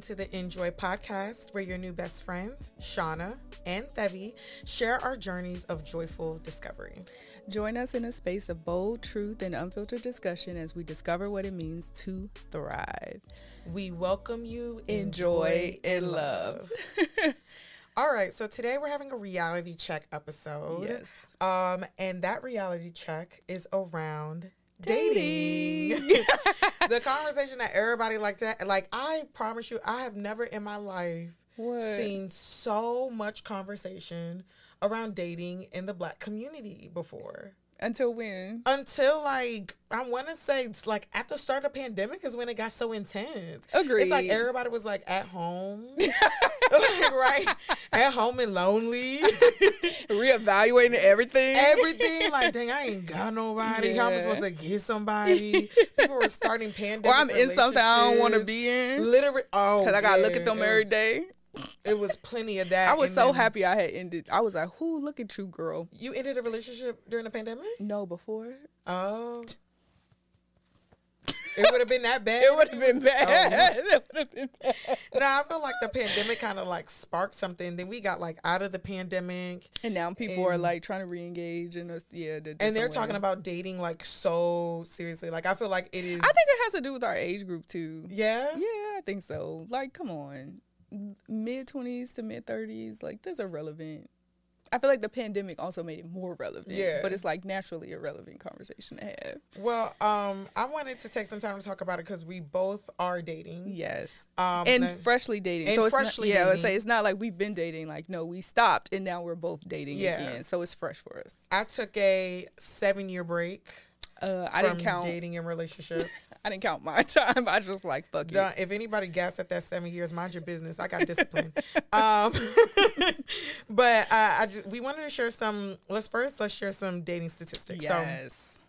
Welcome to the Enjoy podcast, where your new best friends, Shauna and Thevi, share our journeys of joyful discovery. Join us in a space of bold truth and unfiltered discussion as we discover what it means to thrive. We welcome you, enjoy, and love. All right, so today we're having a reality check episode. Yes. Um, and that reality check is around Dating. dating. the conversation that everybody like to like I promise you I have never in my life What? seen so much conversation around dating in the black community before. Until when? Until like I want to say it's like at the start of the pandemic is when it got so intense. Agreed. It's like everybody was like at home, like, right? At home and lonely. Reevaluating everything. Everything like, dang, I ain't got nobody. How am I Yeah. supposed to get somebody? People were starting pandemic. or I'm in something I don't want to be in. Literally, oh, Because I got to look at them every day. It was plenty of that. I was so happy I had ended. I was like, who, look at you, girl. You ended a relationship during the pandemic. No, before. Oh, it would have been that bad. It would have been bad. Oh, it would have been bad. No, I feel like the pandemic kind of like sparked something. Then we got like out of the pandemic, And now people are like trying to re-engage in us. Yeah, the and they're different talking about dating like so seriously. Like I feel like it is. I think it has to do with our age group too. yeah. Yeah, I think so. Like, come on, mid twenties to mid thirties, like that's irrelevant. I feel like the pandemic also made it more relevant. Yeah. but it's like naturally a relevant conversation to have. Well, um, I wanted to take some time to talk about it because we both are dating. Yes, Um, and the- freshly dating. and so it's freshly not, yeah, I would say it's not like we've been dating. Like, no, we stopped and now we're both dating Yeah. again. So it's fresh for us. I took a seven year break. Uh, I didn't count. dating and relationships. I didn't count my time. I just like fuck it. If anybody gassed at that seven years, mind your business. I got discipline. um, but uh, I just we wanted to share some. Let's first let's share some dating statistics. Yes. So,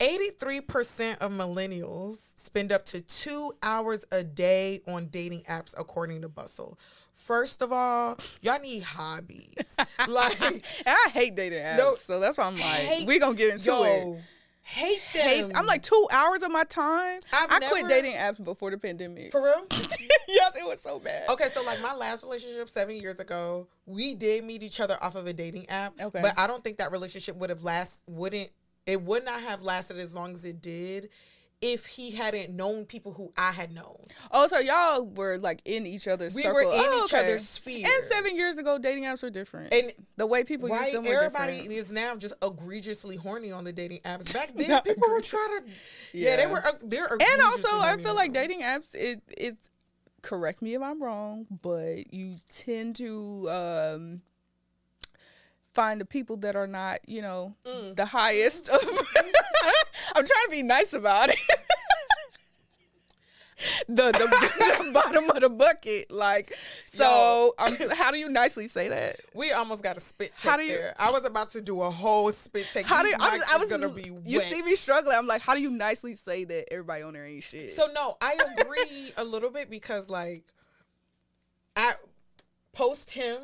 eighty three percent of millennials spend up to two hours a day on dating apps, according to Bustle. First of all, y'all need hobbies. like, And I hate dating apps, No, so that's why I'm like, hate- we gonna get into it. Hate them. hate. I'm like two hours of my time. I've I never- quit dating apps before the pandemic. for real. yes, it was so bad. Okay, so like my last relationship seven years ago, we did meet each other off of a dating app. Okay. But I don't think that relationship would have last wouldn't it would not have lasted as long as it did if he hadn't known people who I had known. Oh, so y'all were like in each other's We circle. were in Oh, each okay. other's sphere. And seven years ago, dating apps were different. And the way people right, used them were everybody is now just egregiously horny on the dating apps. Back then, people were trying to, yeah, they were. Uh, they're And also, I feel like dating apps. It it's correct me if I'm wrong, but you tend to um, find the people that are not, you know, Mm. the highest. Of I'm trying to be nice about it. the, the the bottom of the bucket, like so. I'm, how do you nicely say that? We almost got a spit take How do you- there. I was about to do a whole spit take. How do you, mics just, I was gonna be you wet. see me struggling. I'm like, how do you nicely say that everybody on there ain't shit? So no, I agree a little bit because like I post him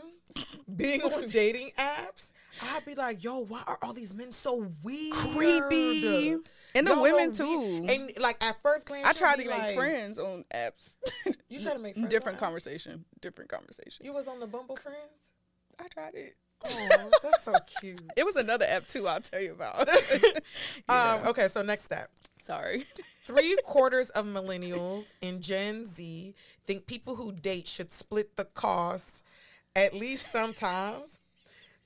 being on dating apps, I'd be like, yo, why are all these men so weird? creepy. And the Y'all women too. And like at first glance, I tried to make like- friends on apps. You tried to make friends different conversation. Different conversation. You was on the Bumble Friends. I tried it. Oh, that's so cute. It was another app too. I'll tell you about. Um, okay, so next step. Sorry. Three quarters of millennials and Gen Z think people who date should split the cost at least sometimes.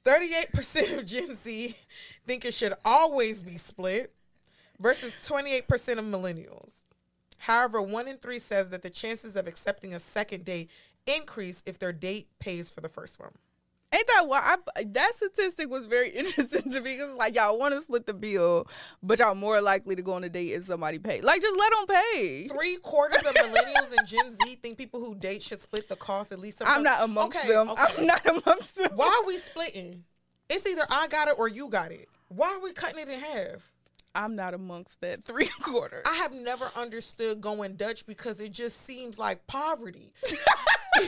38% of Gen Z think it should always be split versus 28% of millennials. However, one in three says that the chances of accepting a second date increase if their date pays for the first one. Ain't that why? I, that statistic was very interesting to me because like y'all want to split the bill, but y'all more likely to go on a date if somebody pay. Like just let them pay. Three quarters of millennials and Gen Z think people who date should split the cost at least. I'm not amongst Okay, them. okay. I'm not amongst them. Why are we splitting? It's either I got it or you got it. Why are we cutting it in half? I'm not amongst that three quarters. I have never understood going Dutch because it just seems like poverty.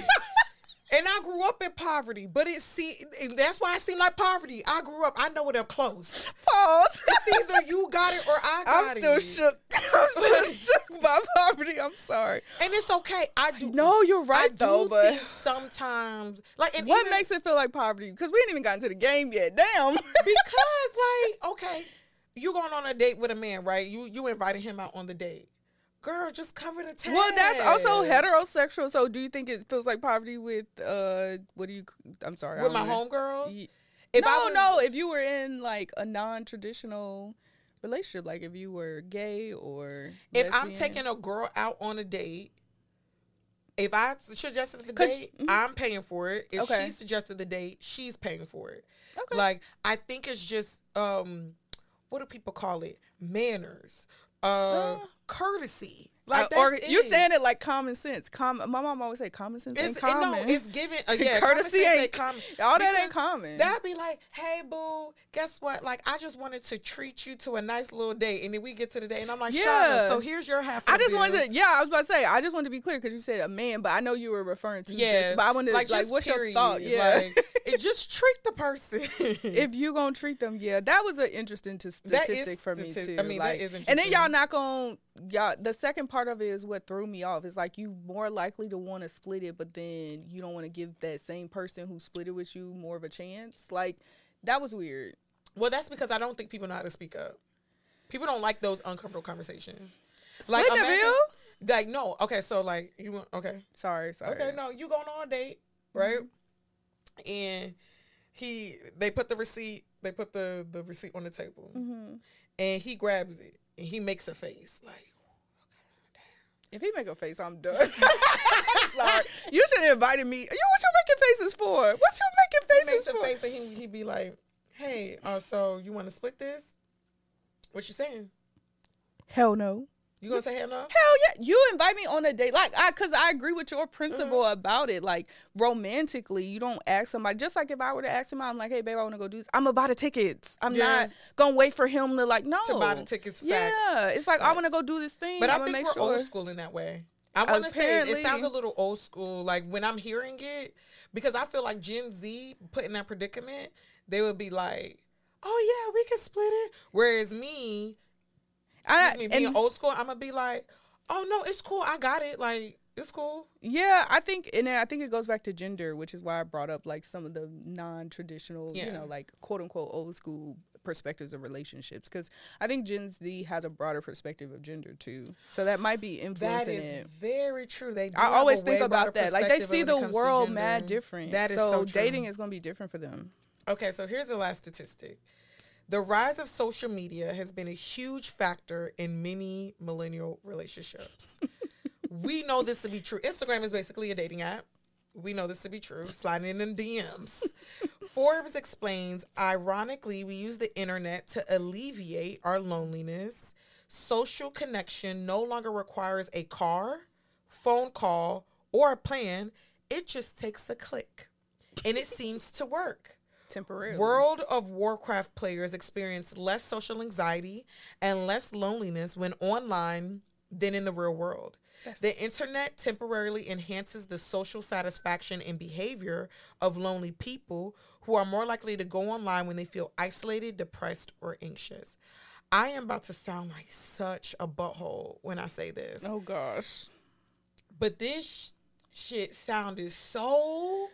And I grew up in poverty, but it see that's why it seemed like poverty. I grew up. I know it up close. Pause. It's either you got it or I got it. I'm it. still shook. I'm still shook by poverty. I'm sorry. And it's okay. I do. No, you're I right do though, but think sometimes, like, and what even- makes it feel like poverty? Because we ain't even gotten to the game yet. Damn. because like okay you going on a date with a man right you you invited him out on the date girl just cover the tab well, that's also heterosexual. So, do you think it feels like poverty with uh, what do you? I'm sorry. With my homegirls if no, I was, no. If you were in like a non-traditional relationship, like if you were gay or if i'm taking a girl out on a date if I suggested the date, mhm. I'm paying for it. If Okay. she suggested the date, she's paying for it. okay. Like I think it's just um what do people call it? Manners. Uh, Uh, courtesy. Uh, Like or that's you saying it like common sense. Com- my mom always say common sense ain't It's, common. no, it's given. Uh, yeah, Courtesy sense ain't- common. All that ain't common. That'd be like, hey, boo, guess what? Like, I just wanted to treat you to a nice little date, and then we get to the day, and I'm like, Yeah. So here's your half. I just bill. wanted to, yeah, I was about to say, I just wanted to be clear because you said a man, but I know you were referring to yeah, just, but I wanted to, like, just what's period. your thought? Yeah. like, it just treat the person. if you gonna treat them, yeah, that was an interesting t- That is statistic for me too. I mean, that like, is and then y'all not gonna, y'all. The second part of it is what threw me off. It's like you more likely to want to split it, but then you don't want to give that same person who split it with you more of a chance. Like that was weird. well, that's because I don't think people know how to speak up. People don't like those uncomfortable conversations. Split the bill? Like, no, okay, so like you okay. Sorry, sorry. Okay, no, you going on a date, right? Mm-hmm. And he, they put the receipt, they put the the receipt on the table, hmm and he grabs it and he makes a face like, If he make a face, I'm done. sorry. You should have invited me. Yo, what you making faces for? What you he making makes faces a for? face and he he be like, hey, uh, so you want to split this? What you saying? Hell no. You gonna say hell no? Hell yeah, you invite me on a date, like I, cause I agree with your principle Mm-hmm. about it. Like romantically, you don't ask somebody. Just like if I were to ask him, I'm like, hey babe, I want to go do this. I'm gonna buy the tickets. I'm Yeah. not gonna wait for him to like no To buy the tickets, facts. Yeah, it's like I want to go do this thing. But I'm I think make we're sure. old school in that way. I want to say it, it sounds a little old school. Like when I'm hearing it, because I feel like Gen Z put in that predicament, they would be like, "Oh yeah, we can split it." Whereas me, I, excuse me, being and- old school, I'm gonna be like, "Oh no, it's cool. I got it. Like it's cool." Yeah, I think, and I think it goes back to gender, which is why I brought up like some of the non-traditional, Yeah. you know, like quote unquote old school perspectives of relationships. Because I think Gen Z has a broader perspective of gender too, so that might be That influencing is it. very true. They. I always think about that. Like they see the it comes to world mad different. That is so, so dating is going to be different for them. Okay, so here's the last statistic. The rise of social media has been a huge factor in many millennial relationships. we know this to be true. Instagram is basically a dating app. We know this to be true. Sliding in them DMs. Forbes explains, ironically, we use the internet to alleviate our loneliness. Social connection no longer requires a car, phone call, or a plan. It just takes a click. And it seems to work. Temporarily. World of Warcraft players experience less social anxiety and less loneliness when online than in the real world. That's- the internet temporarily enhances the social satisfaction and behavior of lonely people who are more likely to go online when they feel isolated, depressed, or anxious. I am about to sound like such a butthole when I say this, Oh gosh. but this shit sounded so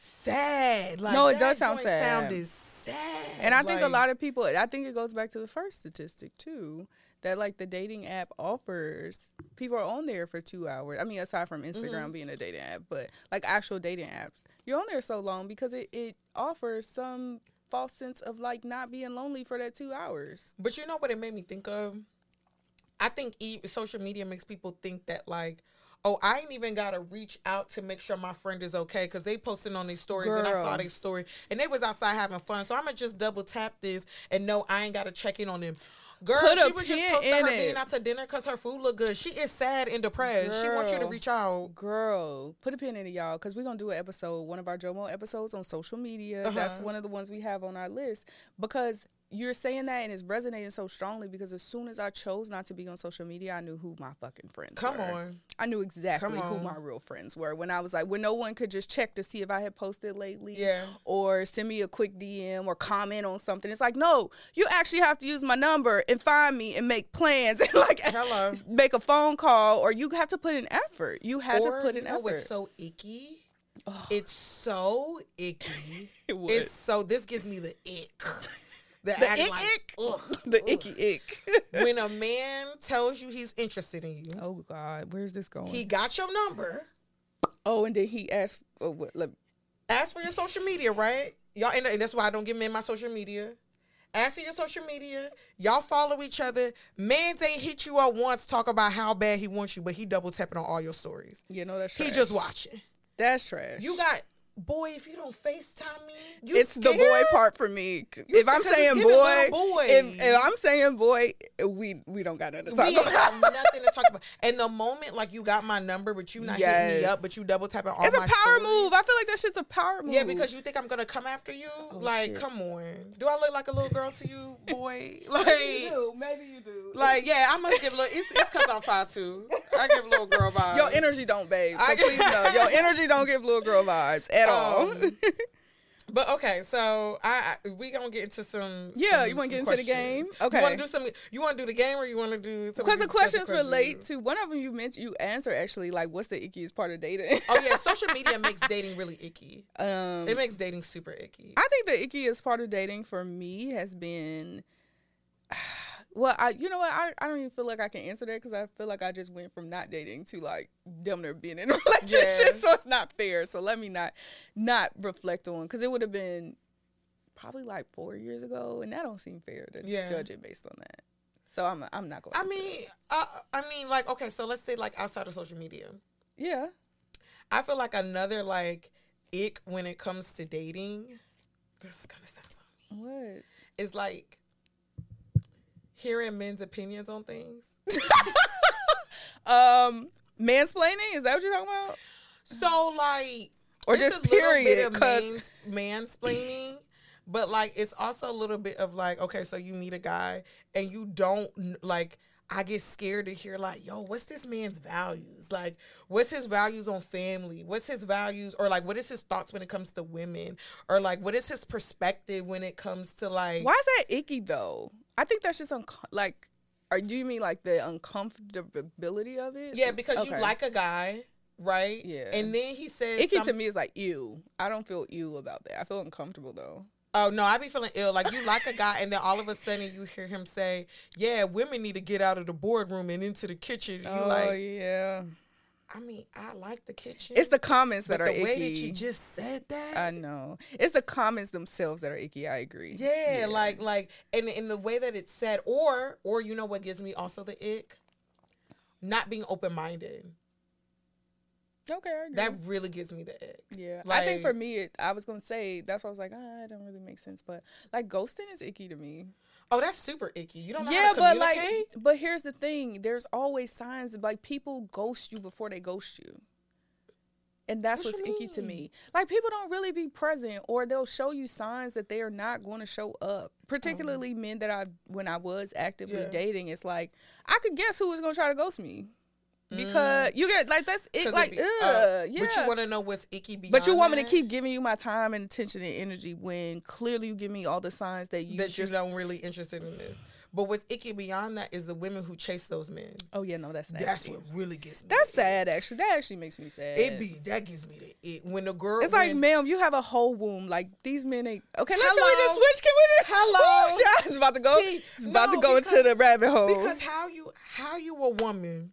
sad. Like No, it does sound sad. Sounded sad. And I think a lot of people, I think it goes back to the first statistic too, that like the dating app offers, people are on there for two hours. I mean, aside from Instagram Mm-hmm. being a dating app, but like actual dating apps, you're on there so long because it, it offers some false sense of like not being lonely for that two hours. But you know what it made me think of? I think e- social media makes people think that like, oh, I ain't even gotta reach out to make sure my friend is okay because they posting on these stories and I saw Girl. their story and they was outside having fun. So I'm gonna just double tap this and know I ain't gotta check in on them. Girl, Put she was just posting in her it. being out to dinner because her food look good. She is sad and depressed. She wants you to reach out. Girl, put a pin in it, y'all, because we're gonna do an episode, one of our Jomo episodes on social media. That's Uh-huh. one of the ones we have on our list because you're saying that and it's resonating so strongly because as soon as I chose not to be on social media, I knew who my fucking friends were. Come were. on. I knew exactly who my real friends were when I was like, when no one could just check to see if I had posted lately Yeah. or send me a quick DM or comment on something. It's like, no, you actually have to use my number and find me and make plans and like Hello. make a phone call or you have to put in effort. You had or, to put you in know what's effort. so icky? It's so icky. It it's so this gives me the ick. The, The ick like, ick? the icky ick. when a man tells you he's interested in you, oh God, where's this going? he got your number. oh, and then he asked, oh, what, let, Ask for your social media, right? Y'all, and that's why I don't give men my social media. Ask for your social media. Y'all follow each other. Mans ain't hit you up once, talk about how bad he wants you, but he double tapping on all your stories. you know that's He trash. just watching. That's trash. You got boy. If you don't Facetime me, you it's the boy part for me. If I'm saying boy, boy. if, if I'm saying boy, we we don't got nothing to talk We ain't about. got nothing to talk about. And the moment like you got my number, but you not hitting me up, but you double tapping all It's a power stories. move. I feel like that shit's a power move. Yeah, because you think I'm gonna come after you. Oh, like, shit. come on. Do I look like a little girl to you, boy? Like, maybe you do. Maybe you do. like, yeah, I must give a little. It's it's cause I'm five two. I give little girl vibes. your energy don't, babe. So I- please know your energy don't give little girl vibes at all. Um, But okay, so I, I we gonna get into some. Yeah, some- you wanna some get into the game? questions. You Okay. want to do some? You want to do the game, or you want to do? Because the questions relate to one of them. You mentioned you answer actually like what's the ickiest part of dating. Oh yeah, social media makes dating really icky. um, It makes dating super icky. I think the ickiest part of dating for me has been, well, I you know what I, I don't even feel like I can answer that because I feel like I just went from not dating to like damn near being in a relationship, Yeah. so it's not fair. So let me not not reflect on because it would have been probably like four years ago, and that don't seem fair to Yeah. judge it based on that. So I'm I'm not going. To. I mean, uh, I mean, like, okay, so let's say like outside of social media, yeah, I feel like another like ick when it comes to dating. This is gonna sound so mean. what? Is like hearing men's opinions on things. Um, mansplaining is that what you're talking about? So like, Or just a period, of 'cause- mans- mansplaining. But like, it's also a little bit of like, okay, so you meet a guy and you don't like. I get scared to hear like, yo, what's this man's values? Like, what's his values on family? What's his values, or like, what is his thoughts when it comes to women, or like, what is his perspective when it comes to like, Why is that icky though? I think that's just unco- like. are do you mean like the uncomfortability of it? yeah, because you like a guy, right? Yeah. and then he says, icky some- to me is like ew. I don't feel ew about that. I feel uncomfortable though. Oh no, I be feeling ill. Like you like a guy, and then all of a sudden you hear him say, "Yeah, women need to get out of the boardroom and into the kitchen." You oh like, yeah. I mean, I like the kitchen. It's the comments that are the way that you just said that. I know. It's the comments themselves that are icky. I agree. yeah, like like, and in the way that it's said, or or you know what gives me also the ick, not being open minded. Okay. I agree. That really gives me the ick. yeah. I think for me, it, I was gonna say that's why I was like, ah, it don't really make sense. But like ghosting is icky to me. Oh, that's super icky. You don't know yeah, how to but like, but here's the thing: there's always signs that like people ghost you before they ghost you, and that's What what's icky to me. Like people don't really be present, or they'll show you signs that they are not going to show up. Particularly men that I, when I was actively. Yeah. dating, it's like I could guess who was going to try to ghost me. Because you get like that's it, like be- uh, yeah. But you want to know what's icky But you want me to keep giving you my time and attention and energy when clearly you give me all the signs that you that you just. don't really interested in this. But what's icky beyond that is the women who chase those men. Oh yeah, no, that's nasty. That's what really gets me. That's sad. Actually, that actually makes me sad. It be that gives me the it when the girl. It's like, ma'am, you have a whole womb. Like these men ain't okay. Let's Hello? can we just switch? Can we just Hello? Woo, shit, I was about to go. See, it's about no, to go into the rabbit hole. because how you how you a woman.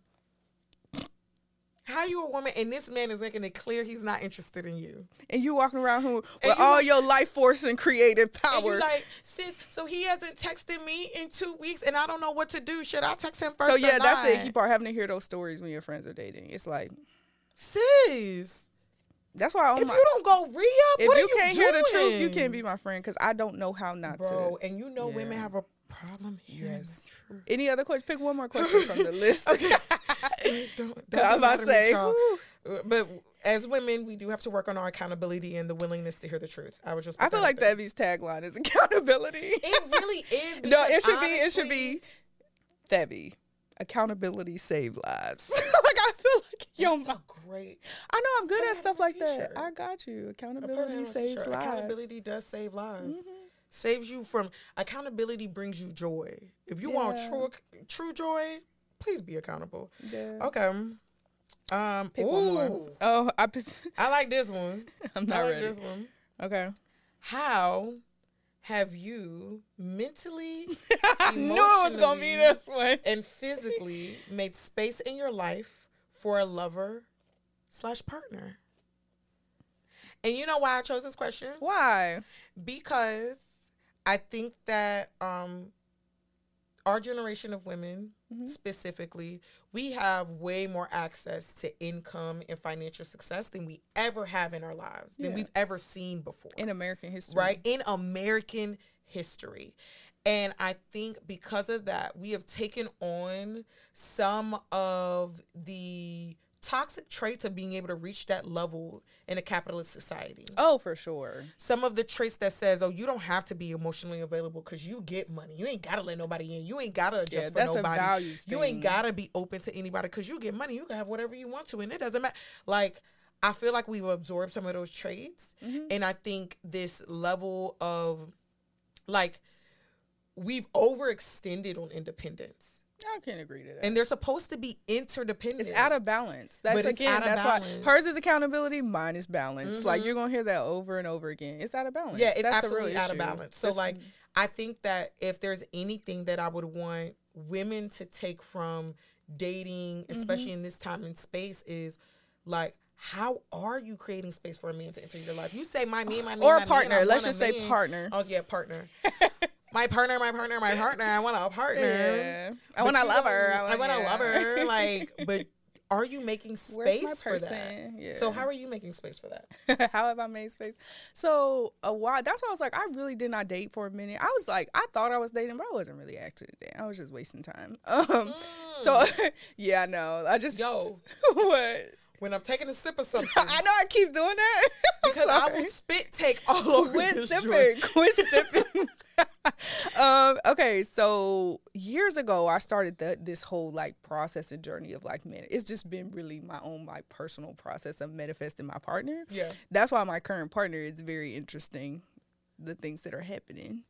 How you a woman and this man is making it clear he's not interested in you. and you walking around who, with you all like- your life force and creative power. you like, sis, so he hasn't texted me in two weeks and I don't know what to do. Should I text him first? so yeah, that's the icky part. Having to hear those stories when your friends are dating. It's like Sis, that's why. Oh if my, you don't go re up, if what you you can't hear the truth, you can't be my friend because I don't know how not bro. to. And you know women have a problem hearing Yes. Any other question? Pick one more question from the list. Don't, I don't was do about to say. But as women, we do have to work on our accountability and the willingness to hear the truth. I would just. I feel like there. Thabby's tagline is accountability. It really is. no, it should be. It should be Thabby. Accountability save lives. like I feel like yo, a great. I know I'm good at stuff like that. t-shirt. I got you. I put it Accountability saves lives. Accountability does save lives. Mhm. Saves you from accountability brings you joy. If you want true true joy, please be accountable. Yeah. Okay. Um. Pick one more. ooh, Oh, I, I like this one. I'm I not like ready. this one. Okay. How have you mentally I knew it was gonna be this one. and physically made space in your life for a lover slash partner? And you know why I chose this question? Why? Because I think that um our generation of women Mhm. specifically, we have way more access to income and financial success than we ever have in our lives, than we've ever seen before In American history. right in american history and i think because of that we have taken on some of the toxic traits of being able to reach that level in a capitalist society Oh, for sure. some of the traits that says oh you don't have to be emotionally available because you get money you ain't gotta let nobody in you ain't gotta adjust Yeah, for nobody you ain't gotta be open to anybody because you get money you can have whatever you want to and it doesn't matter like i feel like we've absorbed some of those traits Mhm. and I think this level of like we've overextended on independence. I can't agree to that. And they're supposed to be interdependent. it's out of balance. That's again. That's why hers is accountability, mine is balance. Like Mhm. you're gonna hear that over and over again. It's out of balance. Yeah, it's That's absolutely out of balance. So That's- like I think that if there's anything that I would want women to take from dating, Mm-hmm. especially in this time and space, is like how are you creating space for a man to enter your life? You say my me, my me, or my a partner. I Let's just say man. partner. Oh yeah, partner. my partner, my partner, my partner. I want a partner. Yeah. I want a lover. I want a lover. Like, but are you making space for that? Yeah. So how are you making space for that? How have I made space? So a while. That's why I was like, I really did not date for a minute. I was like, I thought I was dating, but I wasn't really actually dating. I was just wasting time. Um. So yeah, I know. I just Mm. Yo. what? When I'm taking a sip of something, I know I keep doing that because I will spit take all over quit this sipping. joint. Quit sipping. um, okay, so years ago, I started the, this whole like process and journey of like, man, it's just been really my own like personal process of manifesting my partner. Yeah. That's why my current partner is very interesting. The things that are happening.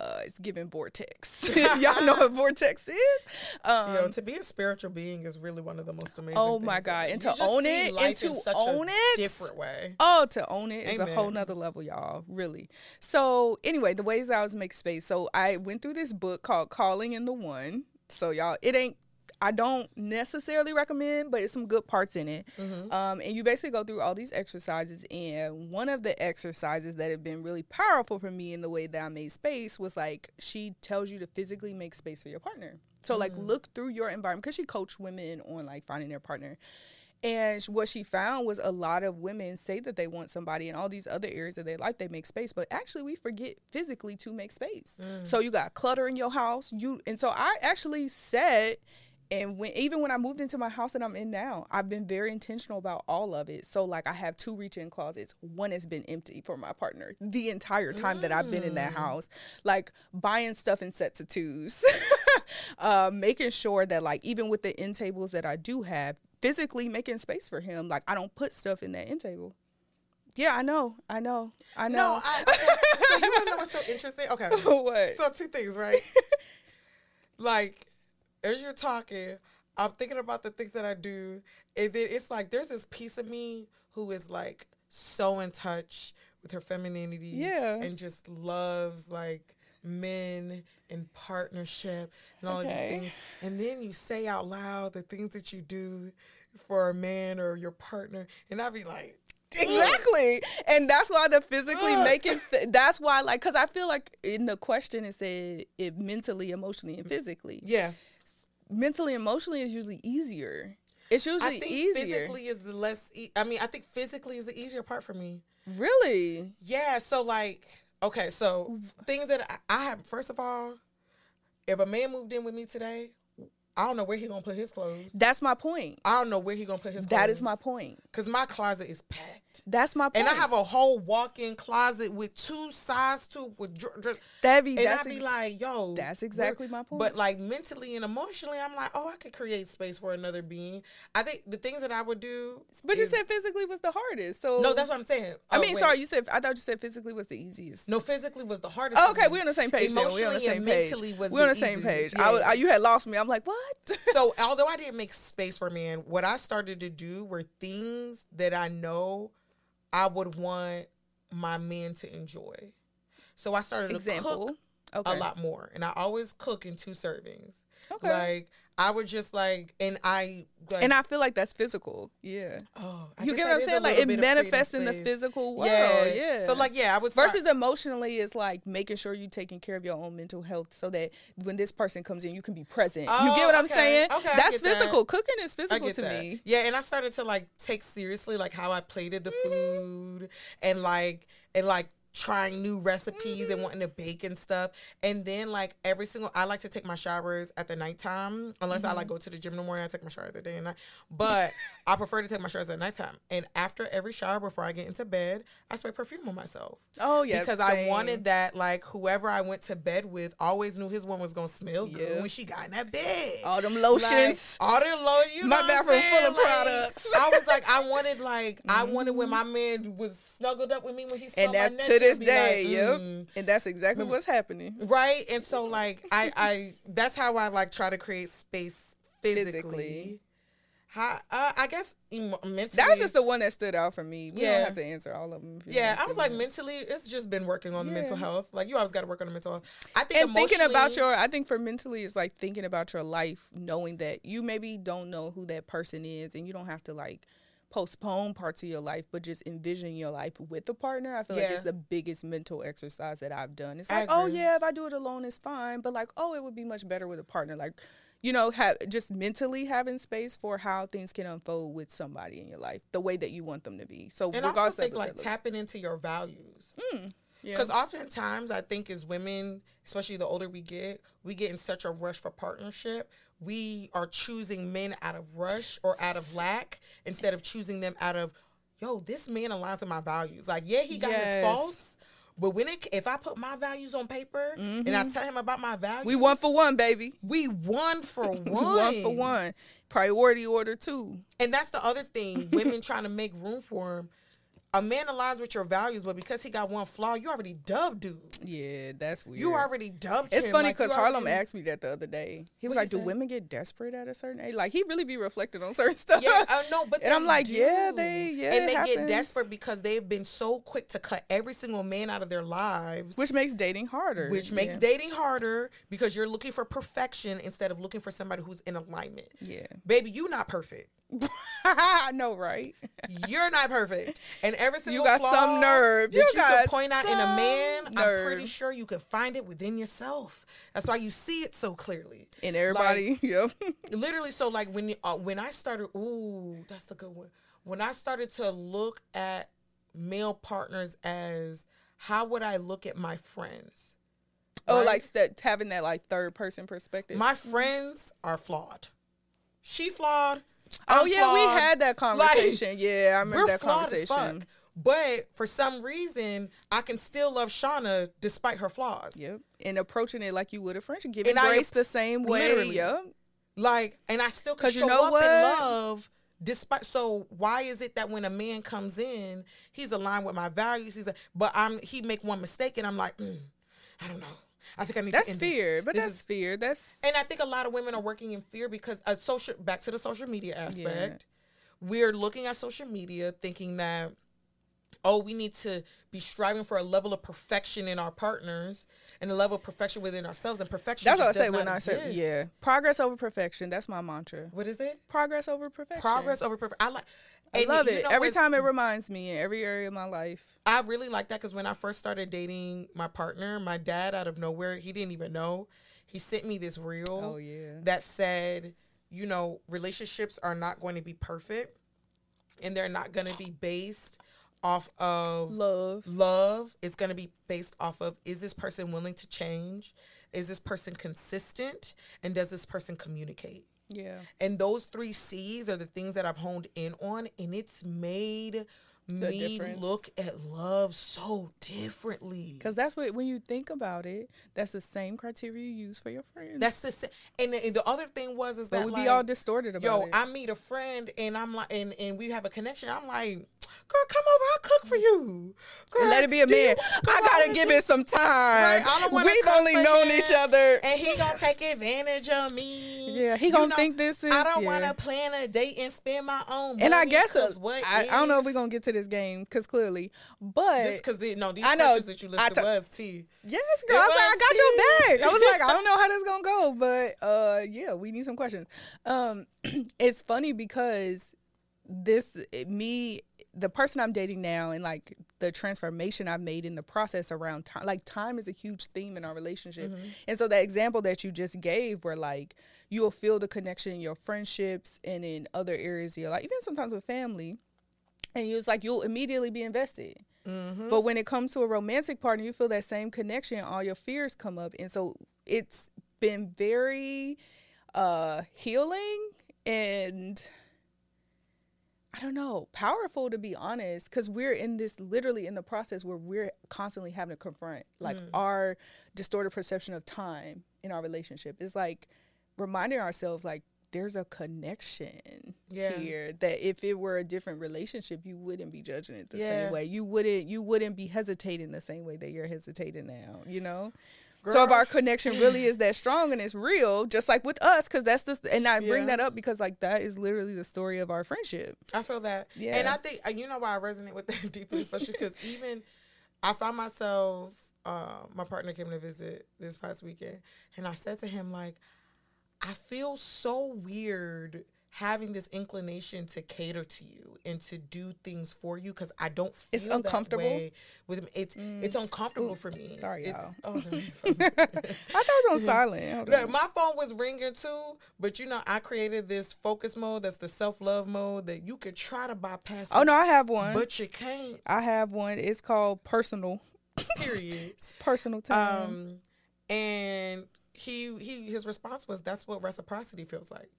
Uh, it's giving vortex. Y'all know what vortex is. Um, Yo, to be a spiritual being is really one of the most amazing. Oh my. God, and to own it, and to own a it. different way. Oh, to own it is a whole Amen. nother level, y'all. Really. So anyway, the ways I was make space. So I went through this book called Calling in the One. So y'all, it ain't. I don't necessarily recommend, but it's some good parts in it. Mhm. Um, and you basically go through all these exercises, and one of the exercises that have been really powerful for me in the way that I made space was like she tells you to physically make space for your partner. So like Mm. look through your environment because she coached women on like finding their partner. And what she found was a lot of women say that they want somebody in all these other areas of their life, they make space, but actually we forget physically to make space. Mm. So you got clutter in your house. You and so I actually said and when even when I moved into my house that I'm in now, I've been very intentional about all of it. So like I have two reach-in closets. One has been empty for my partner the entire time that I've been in that Mm. house. Like buying stuff in sets of twos. uh, making sure that like even with the end tables that I do have, physically making space for him. Like I don't put stuff in that end table. Yeah, I know. I know. I know. No, I, okay. so you want to know what's so interesting? Okay, what? so two things, right? like, as you're talking, I'm thinking about the things that I do, and then it's like there's this piece of me who is like so in touch with her femininity, Yeah. and just loves like men and partnership and all of these things. And then you say out loud the things that you do for a man or your partner, and I'd be like, Exactly. And that's why the physically making th- that's why like cuz I feel like in the question it said it mentally, emotionally and physically. yeah. Mentally emotionally is usually easier. It's usually I think easier. physically is the less. E- I mean, I think physically is the easier part for me. Really? Yeah. So like, okay, so things that I, I have. First of all, if a man moved in with me today, I don't know where he gonna put his clothes. That's my point. I don't know where he gonna put his clothes. That is my point. Cause my closet is packed. That's my point. And I have a whole walk-in closet with two size two with dr- dr- that be and I be ex- like, yo, that's exactly my point. But like mentally and emotionally, I'm like, oh, I could create space for another being. I think the things that I would do. But you said physically was the hardest. So no. That's what I'm saying. I Oh, mean, wait. sorry, you said I thought you said physically was the easiest. No, physically was the hardest. Oh, okay, we're on the same page. Then. We're on the Emotionally same and page. mentally was We're on the the same page. easiest, I. I- you had lost me. I'm like, what? so although I didn't make space for men, what I started to do were things that I know I would want my men to enjoy. So I started to Example. cook Okay. a lot more, and I always cook in two servings. Okay. Like I would just like, and I like, and I feel like that's physical. Yeah. oh, I you get what I'm saying? Like it bit of creative manifests in the physical world. Yeah. Yeah. So like, yeah, I would start- Versus emotionally is like making sure you're taking care of your own mental health so that when this person comes in, you can be present. you Oh, get what I'm oh, saying? Okay, That's get that. physical. Cooking is physical to that. me. Yeah, and I started to like take seriously like how I plated the mm-hmm. food and like and like trying new recipes and mm-hmm. wanting to bake and stuff. And then like every single I like to take my showers at the nighttime. Unless I like mm-hmm. go to the gym in the morning, I take my shower the day and night. But I prefer to take my showers at nighttime. And after every shower before I get into bed, I spray perfume on myself. Oh yeah. because I wanted that like whoever I went to bed with always knew his one was gonna smell good when she got in that bed. all them Like, lotions. all the lotion. My bathroom full of products. I was like, I wanted like, I wanted when mm-hmm. my man was snuggled up with me when he smelled and my neck. This day, like, yep. mm. And that's exactly what's happening. Right, and so like, I, I, that's how I like try to create space physically. Physically. How, uh, I guess mentally. That was just the one that stood out for me. We Yeah. don't have to answer all of them. Yeah, I was like mentally, it's just been working on the mental health. Like you always got to work on the mental health. I think and thinking about your i think for mentally it's like thinking about your life knowing that you maybe don't know who that person is and you don't have to like postpone parts of your life but just envision your life with a partner i feel like it's the biggest mental exercise that i've done it's like oh yeah if i do it alone it's fine but like oh it would be much better with a partner like you know have just mentally having space for how things can unfold with somebody in your life the way that you want them to be so and I also think of like tapping into your values. Mm, yeah. Because oftentimes, I think as women, especially the older we get, we get in such a rush for partnership. We are choosing men out of rush or out of lack instead of choosing them out of, yo, this man aligns with my values. Like, yeah, he got his faults, but when it, if I put my values on paper and I mm-hmm. tell him about my values, we one for one baby we one for one. We one for one priority order two And that's the other thing, women trying to make room for him. A man aligns with your values, but because he got one flaw, you already dubbed dude. Yeah, that's weird. You already dubbed It's him. funny like, because Harlem already- asked me that the other day. He was like, "Do women get desperate at a certain age?" Like he really be reflecting on certain stuff. Yeah, I know, but And I'm like, yeah, they- yeah, and they get desperate because they've been so quick to cut every single man out of their lives, which makes dating harder. which makes yeah. dating harder because you're looking for perfection instead of looking for somebody who's in alignment. Yeah, Baby, you not perfect. I know, right? You're not perfect, and every single you got flaw some nerve. that You you, can point out in a man. I'm pretty sure you can find it within yourself. That's why you see it so clearly. And everybody, yep. literally so like when you, uh, when I started ooh that's the good one when I started to look at male partners as how would I look at my friends Oh, right? like st- having that like third person perspective. my friends are flawed she flawed oh I'm yeah, we had that conversation. yeah, I remember that flawed conversation. but for some reason I can still love Shauna despite her flaws Yep, and approaching it like you would a friendship, giving And I- grace the same way. literally. Yep. Like, and I still can show you know up what? in love despite. So why is it that when a man comes in, he's aligned with my values? He's like, but I'm he make one mistake and I'm like, mm, I don't know. I think I need That's to end this. fear, but This that's is- fear. That's and I think a lot of women are working in fear because uh, social. Back to the social media aspect, we're looking at social media thinking that. Oh, we need to be striving for a level of perfection in our partners and a level of perfection within ourselves. And perfection. that's what I say when I say yeah, progress over perfection. That's my mantra. What is it? Progress over perfection. Progress over perfection. I like. I and love you it. know Every time it reminds me in every area of my life. I really like that because when I first started dating my partner, my dad out of nowhere, he didn't even know. He sent me this reel Oh yeah. that said, you know, relationships are not going to be perfect and they're not going to be based off of Love. love. is going to be based off of is this person willing to change? Is this person consistent? And does this person communicate? Yeah. And those three C's are the things that I've honed in on, and it's made The me difference. look at love so differently. Because that's what, when you think about it, that's the same criteria you use for your friends. That's the same. and, the- and the other thing was is but that we like, be all distorted about yo, it. I meet a friend and I'm like, and, and we have a connection. I'm like, girl, come over, I'll cook for you. Girl, and let it be a man. I gotta give it some time. Right, I don't We've only known him, each other. and he gonna take advantage of me. Yeah, he You gonna think this is- I don't yeah. want to plan a date and spend my own. money. and I guess uh, 'cause what I, I don't know if we're gonna get to this game because clearly, but because no, these I know, questions that you I listed ta- was T. yes, girl, I was was like, I got your back. I was like, I don't know how this gonna go, but uh, yeah, we need some questions. Um, it's funny because this me the person I'm dating now and like the transformation I've made in the process around time like time is a huge theme in our relationship. And so that example that you just gave where like you'll feel the connection in your friendships and in other areas of your life, even sometimes with family. And you it's like you'll immediately be invested. But when it comes to a romantic partner, you feel that same connection, all your fears come up. And so it's been very uh healing and I don't know, powerful to be honest, because we're in this literally in the process where we're constantly having to confront like mm. our distorted perception of time in our relationship. It's like reminding ourselves like there's a connection Yeah. here that if it were a different relationship, you wouldn't be judging it the Yeah. same way. You wouldn't you wouldn't be hesitating the same way that you're hesitating now, you know? So if our connection really is that strong and it's real, just like with us, because that's the and I bring Yeah. that up because like that is literally the story of our friendship. I feel that. Yeah. And I think you know why I resonate with that deeply, especially because even I found myself. Uh, my partner came to visit this past weekend, and I said to him like, I feel so weird having this inclination to cater to you and to do things for you because I don't feel It's that uncomfortable? way with me. It's it's uncomfortable Ooh, for me. sorry, It's- y'all. Oh, no, I thought it was on silent. On. my phone was ringing too, but you know, I created this focus mode that's the self love mode that you could try to bypass. Oh it, no, I have one. but you can't. I have one. It's called personal. Period. It's personal time. um, and he he his response was, "That's what reciprocity feels like."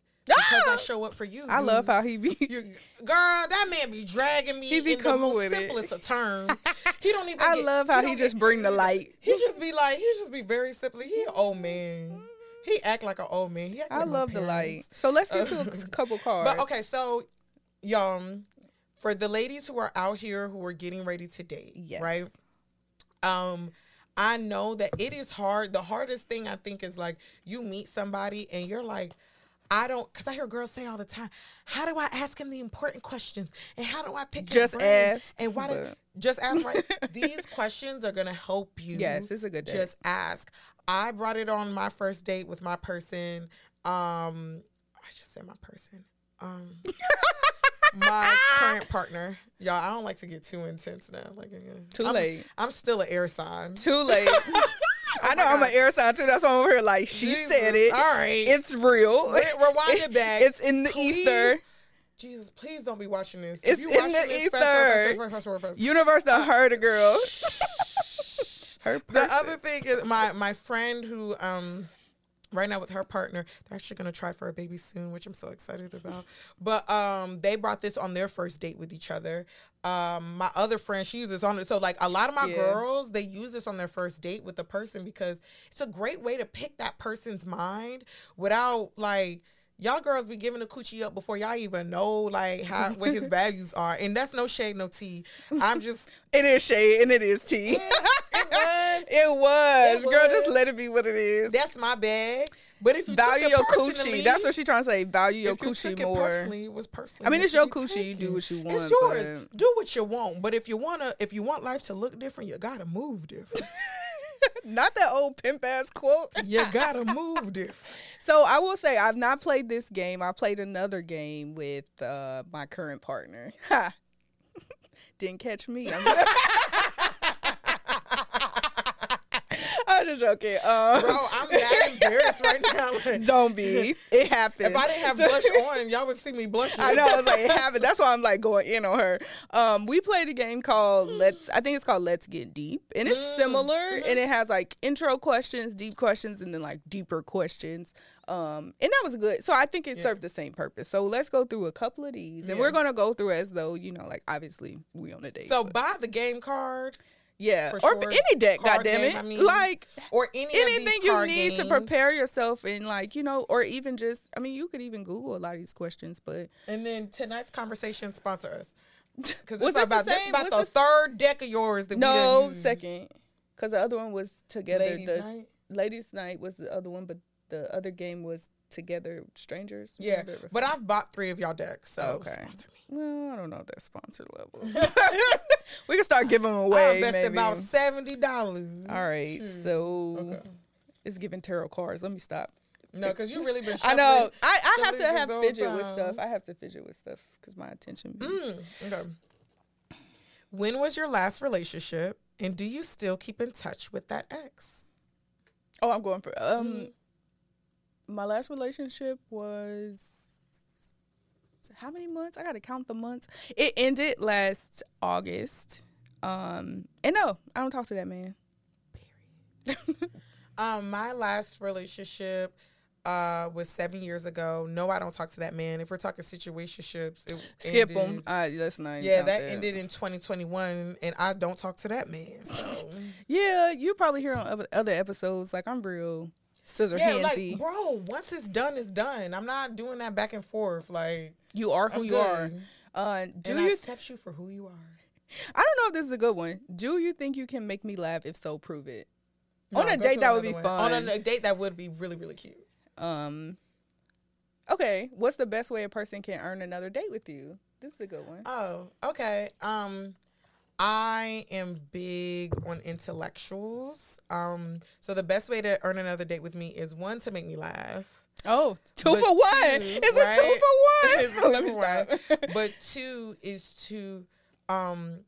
Because I show up for you. I love how he be. You, girl, that man be dragging me He be in the coming most with it. simplest of terms. He don't even. I get- love how he don't just get- bring the light. He just be like, he just be very simply. He an old man. He act like an old man. He act I like love the light. So let's get to a couple cards. But okay, so um for the ladies who are out here who are getting ready to date, Yes. right? Um I know that it is hard. The hardest thing I think is like you meet somebody and you're like I don't, cause I hear girls say all the time, "How do I ask him the important questions? And how do I pick his Just ask, And why? Do, just ask, right? These questions are gonna help you. Yes, it's a good date. Just ask. I brought it on my first date with my person. Um, I just said my person. Um, my current partner. Y'all, I don't like to get too intense now. Like, again, Too I'm- late. I'm still an air sign. Too late. I know I'm an air sign too. That's why I'm over here like she Jesus. said it. All right. It's real. Re- rewind it back. It's in the Please. ether. Jesus, please don't be watching this. It's in the ether. fast forward, fast forward, fast forward. Universe done heard a girl. Her The other thing is my my friend who um right now with her partner they're actually going to try for a baby soon which i'm so excited about but um they brought this on their first date with each other um my other friend she uses on it so like a lot of my Yeah. girls they use this on their first date with a person because it's a great way to pick that person's mind without like Y'all girls be giving the coochie up before y'all even know like how what his values are, and that's no shade, no tea. I'm just It is shade and it is tea. it was It was. Girl, just let it be what it is. that's my bag. But if you Value your coochie. That's what she trying to say. Value your you coochie more. personally, it was personally. I mean, it's your coochie. You do what you want, It's yours. but- Do what you want. But if you wanna, if you want life to look different, you gotta move different. Not that old pimp ass quote. you gotta move different. So I will say I've not played this game. I played another game with uh, my current partner. Ha. Didn't catch me. I'm, I'm just joking. Um, Bro, I'm that embarrassed right now. Like, don't be. It happened. if I didn't have blush on, y'all would see me blushing. I know. I was like, it happened. That's why I'm like going in on her. Um, we played a game called Let's. I think it's called Let's Get Deep, and it's Mm, similar, mhm. and it has like intro questions, deep questions, and then like deeper questions. Um, and that was good. So I think it Yeah. served the same purpose. So let's go through a couple of these, and Yeah. we're gonna go through as though you know, like obviously we on a date. So but- buy the game card yeah, or sure. any deck. Card goddamn it, I mean, like or any anything you need to prepare yourself and like you know or even just i mean you could even google a lot of these questions but And then tonight's conversation sponsor us because this is the about this about was the this- third deck of yours that we no done second because the other one was together Ladies' the night. ladies night was the other one but the other game was together strangers Yeah, whatever. but I've bought three of y'all decks, so Okay. sponsor me. well i don't know if they're sponsor level we can start giving them I away invested maybe. about seventy dollars. all right Sure. so Okay. it's giving tarot cards let me stop No, because you really been. I know. I, I have to have fidget with stuff. I have to fidget with stuff because my attention. Mm, okay. When was your last relationship, and do you still keep in touch with that ex? Oh, I'm going for um. Mhm. My last relationship was how many months? I got to count the months. It ended last August. Um, and no, I don't talk to that man. Um, my last relationship uh was seven years ago. No, I don't talk to that man. If we're talking situationships, it Skip them. Uh, let's not. Yeah, count that ended in 2021, and I don't talk to that man. So Yeah, you probably hear on other episodes like I'm real scissor yeah, handsy. like bro, once it's done, it's done. I'm not doing that back and forth. Like you are who I'm you are. Uh, do and I you? accept you for who you are. I don't know if this is a good one. Do you think you can make me laugh? If so, prove it. No, On a date, that would be one. fun. On a date, that would be really, really cute. Um. Okay, what's the best way a person can earn another date with you? This is a good one. Oh, okay. Um, I am big on intellectuals. Um, so the best way to earn another date with me is one to make me laugh. Oh, two But for one. two, It's right? a two for one. Let me two stop. But two is to, um,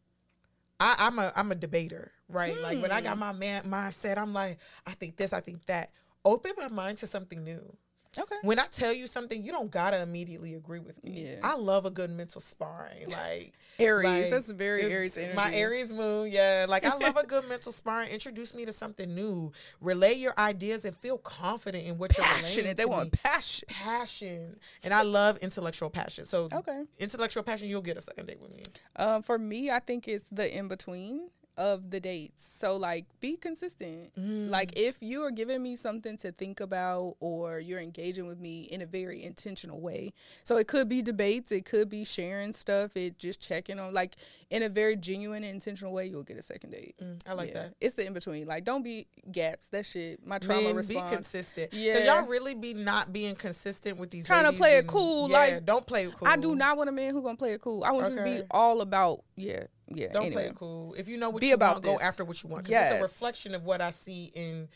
I, I'm a I'm a debater, right? Like when I got Hmm. my man mindset, I'm like, I think this, I think that. Open my mind to something new. Okay. When I tell you something, you don't gotta immediately agree with me. Yeah. I love a good mental sparring. Like Aries. like, that's very Aries energy. My Aries moon, yeah. Like I love a good mental sparring. Introduce me to something new. Relay your ideas and feel confident in what you're relaying. passionate. They want passion. passion, and I love intellectual passion. So Okay. intellectual passion, you'll get a second date with me. Um, for me, I think it's the in between of the dates. So like, be consistent. Mm. Like, if you are giving me something to think about, or you're engaging with me in a very intentional way. So it could be debates. It could be sharing stuff. It just checking on like in a very genuine and intentional way. You'll get a second date. Mm, I like Yeah. that. It's the in between. Like, don't be gaps. That shit. My trauma Men, be consistent. Yeah. Cause y'all really be not being consistent with these. Trying to play it cool, yeah, like, don't play it cool. I do not want a man who gonna play it cool. I want you to be all about yeah, yeah. Don't anyway. play it cool. If you know what Be you about want, go after what you want. Because it's a reflection of what I see in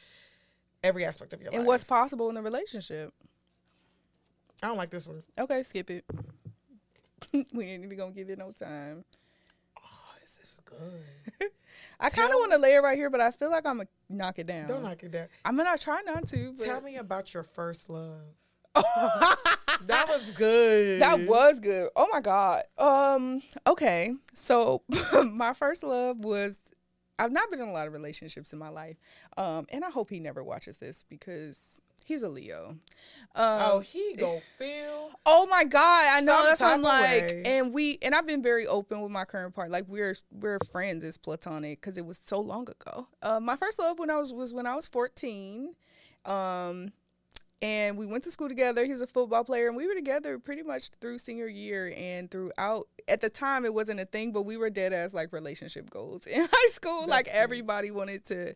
every aspect of your And life. And what's possible in the relationship. I don't like this one. Okay, skip it. we ain't even gonna give it no time. Oh, this is good. I kind of want to lay it right here, but I feel like I'm gonna knock it down. Don't knock it down. I'm gonna try not to. But Tell me about your first love. that was good. that was good. Oh my god. Um. Okay. So my first love was. I've not been in a lot of relationships in my life, um, and I hope he never watches this because he's a Leo. Um, Oh, he go feel. Oh my god, I know that's what I'm like. way. And we and I've been very open with my current partner. Like we're we're friends. It's platonic because it was so long ago. Uh, my first love when I was was when I was 14. Um, and we went to school together. He was a football player, and we were together pretty much through senior year and throughout. At the time, it wasn't a thing, but we were dead as like relationship goals in high school. like That's cute. everybody wanted to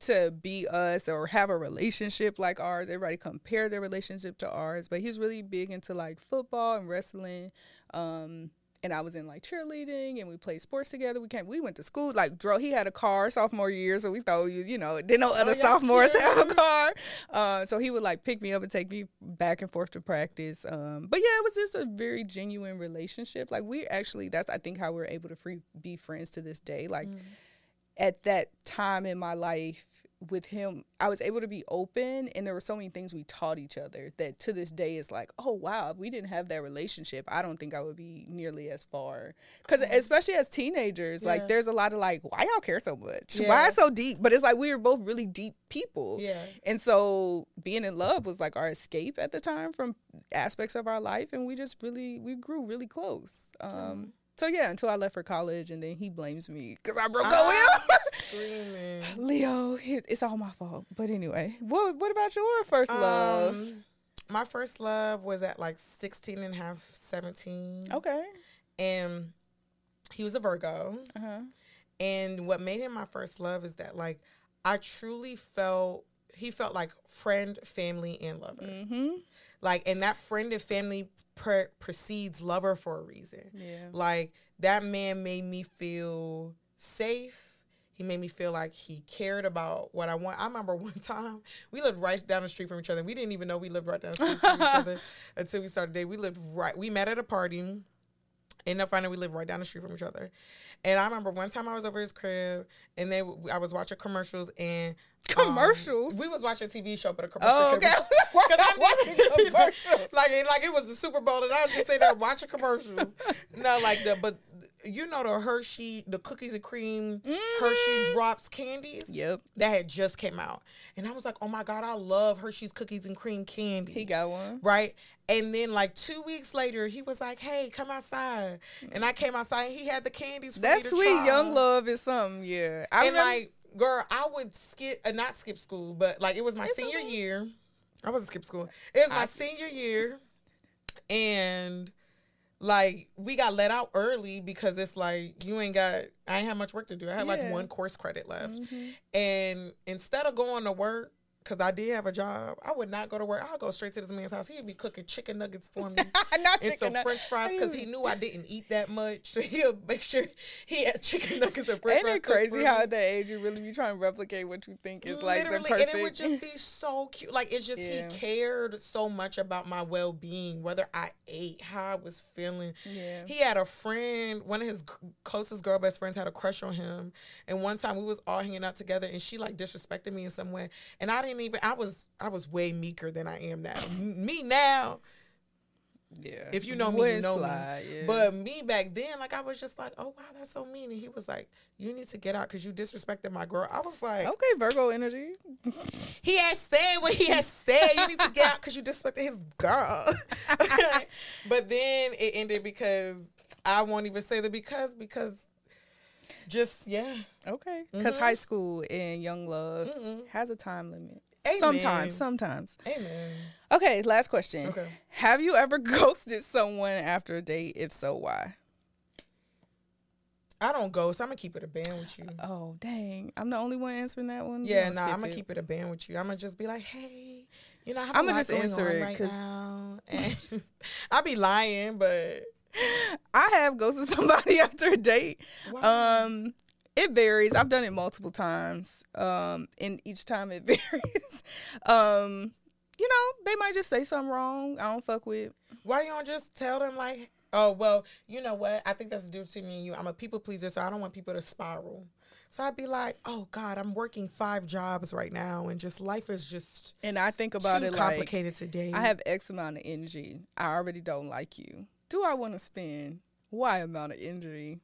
to be us or have a relationship like ours. Everybody compare their relationship to ours, but he's really big into like football and wrestling. Um, and I was in like cheerleading, and we played sports together. We came, we went to school. Like, drove. He had a car sophomore year, so we thought, you, you know, didn't know other yeah, sophomores have a car. Uh, so he would like pick me up and take me back and forth to practice. Um, but yeah, it was just a very genuine relationship. Like we actually, that's I think how we are able to free, be friends to this day. Like Mm. at that time in my life, with him, I was able to be open, and there were so many things we taught each other that to this day is like, oh wow, if we didn't have that relationship, I don't think I would be nearly as far. Because especially as teenagers, Yeah. like there's a lot of like, why y'all care so much? Yeah. Why so deep? But it's like we were both really deep people. Yeah. And so being in love was like our escape at the time from aspects of our life, and we just really we grew really close. Um, So yeah, until I left for college, and then he blames me because I broke up with him. Screaming. Leo, it- it's all my fault. But anyway, what what about your first love? Um, my first love was at like 16 and a half, 17. okay. And he was a Virgo. Uh huh. And what made him my first love is that like I truly felt he felt like friend, family, and lover. Mm-hmm. Like and that friend and family pre- precedes lover for a reason. Yeah. Like that man made me feel safe. He made me feel like he cared about what I want. I remember one time we lived right down the street from each other. We didn't even know we lived right down the street from each other until we started dating. We lived right. We met at a party. Ended up finding we lived right down the street from each other. And I remember one time I was over his crib and then I was watching commercials and um, Commercials? we was watching a TV show, but a commercial. Oh, okay. Cause I'm watching commercials? Like, it- like it was the Super Bowl, and I was just sitting there watching commercials. no, like the but you know the Hershey, the cookies and cream Hershey drops candies Yep. that had just came out, and I was like, oh my god, I love Hershey's cookies and cream candy. He got one. Right. And then like two weeks later, he was like, Hey, come outside. And I came outside and he had the candies for That me to sweet try. young love is something. Yeah. I and remember- like, girl, I would skip uh, not skip school, but like it was my It's senior okay. year. I wasn't skip school. It was my I- senior year. And like we got let out early because it's like you ain't got I ain't had much work to do. I had like one course credit left. Mhm. And instead of going to work, because I did have a job, I would not go to work. I'll go straight to this man's house. He'd be cooking chicken nuggets for me Not and some French fries because he knew I didn't eat that much. So he'll make sure he had chicken nuggets and French Ain't fries. it cooked crazy how at that age you really be trying to replicate what you think is like the Literally, perfect? and it would just be so cute. Like it's just Yeah. he cared so much about my well being, whether I ate, how I was feeling. yeah. He had a friend, one of his closest girl best friends had a crush on him. And one time we was all hanging out together and she like disrespected me in some way. And I didn't even I was I was way meeker than I am now. Me now, yeah. if you know me, you know slide, me. yeah. But me back then, like I was just like, oh wow, that's so mean. And he was like, you need to get out because you disrespected my girl. I was like, okay, Virgo energy. he has said what he has said. You need to get out because you disrespected his girl. but then it ended because I won't even say the because because just yeah. Okay, because Mhm. high school and young love Mhm. has a time limit. Amen. Sometimes, sometimes. Amen. Okay, last question. Okay. Have you ever ghosted someone after a date? If so, why? I don't go, so I'm gonna keep it a band with you. Oh, dang. I'm the only one answering that one? Yeah, nah, I'm gonna keep it a band with you. I'm gonna just be like, hey, you know, I have I'ma lot just answer it, right now. And I be lying, but I have ghosted somebody after a date. Wow. Um, it varies. I've done it multiple times. Um, and each time it varies. um, you know, they might just say something wrong. I don't fuck with. Why you don't just tell them like, oh well, you know what? I think that's due to me and you. I'm a people pleaser, so I don't want people to spiral. So I'd be like, oh God, I'm working five jobs right now, and just life is just And I think about too it like complicated today. I have X amount of energy. I already don't like you. Do I want to spend Y amount of energy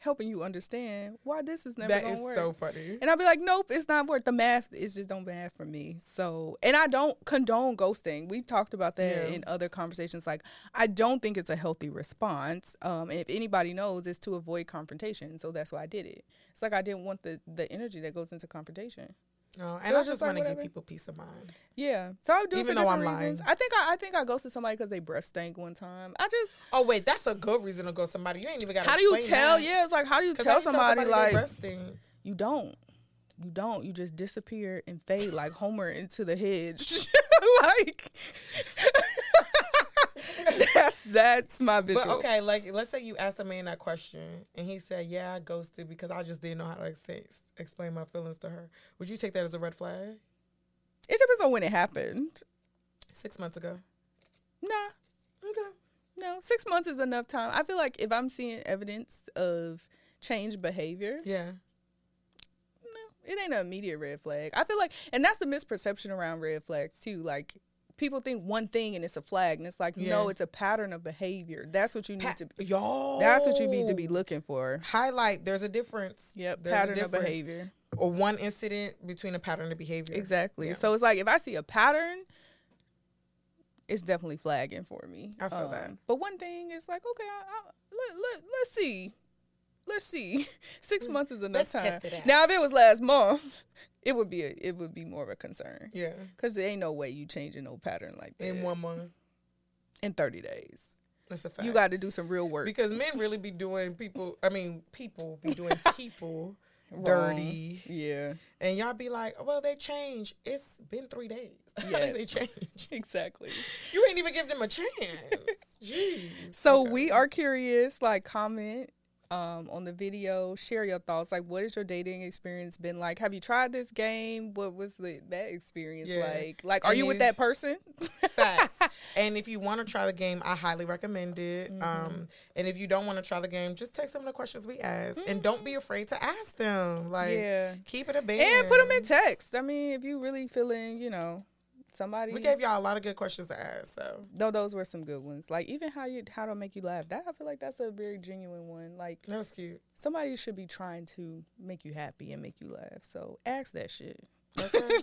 helping you understand why this is never that is work? so funny. And I'll be like, nope, it's not worth the math. it's just don't math for me. So, and I don't condone ghosting. We've talked about that Yeah. in other conversations. Like, I don't think it's a healthy response. Um, and if anybody knows, it's to avoid confrontation. So that's why I did it. It's like I didn't want the the energy that goes into confrontation. No, So and I just like, want to give people peace of mind. Yeah. So I would do Even though I'm reasons. lying. I think I, I think I ghosted somebody because they breath stank one time. I just Oh wait, that's a good reason to go somebody. You ain't even got. how do you tell? Yeah, it's like how do you tell you somebody, their like you don't. You don't. You just disappear and fade like Homer into the hedge. like that's that's my visual. But okay, like let's say you asked a man that question and he said, "Yeah, I ghosted because I just didn't know how to ex- explain my feelings to her." Would you take that as a red flag? It depends on when it happened. Six months ago. Nah, Okay. no. Six months is enough time. I feel like if I'm seeing evidence of changed behavior, Yeah. no, it ain't an immediate red flag. I feel like, and that's the misperception around red flags too. Like people think one thing and it's a flag, and it's like no, it's a pattern of behavior. That's what you need Pa- to. Yo, That's what you need to be looking for. highlight. There's a difference. Yep, There's a pattern of behavior. or one incident between a pattern of behavior. Exactly. Yeah. So it's like if I see a pattern, it's definitely flagging for me. I feel that. Um, but one thing is like, okay, I, I, let, let, let's see. Let's see. Six months is enough Mm. Let's time. test it out. Now, if it was last month, it would be a, it would be more of a concern Yeah, because there ain't no way you changing no pattern like that in one month. in thirty days. That's a fact. You got to do some real work. because men really be doing people. I mean, people be doing people dirty, Yeah, and y'all be like, "Well, they changed. It's been three days. Did they change? exactly. You ain't even give them a chance. Jeez. So Okay. we are curious. Like, comment um, on the video. Share your thoughts. Like, what has your dating experience been like? Have you tried this game? What was the, that experience Yeah. like? Like, are And you with that person? Facts. and if you want to try the game, I highly recommend it. Mm-hmm. Um, and if you don't want to try the game, just take some of the questions we ask, and don't be afraid to ask them. Like, Mm-hmm. yeah. keep it a band. And put them in text. I mean, if you really feeling, you know, somebody. We gave y'all a lot of good questions to ask. So No, those were some good ones. Like even how you how to make you laugh. That I feel like that's a very genuine one. Like that was cute. somebody should be trying to make you happy and make you laugh. So ask that shit. Okay.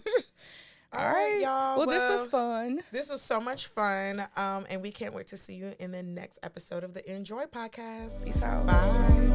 All right, y'all. Well, this was fun. This was so much fun. Um, and we can't wait to see you in the next episode of the Enjoy Podcast. Peace out. Bye.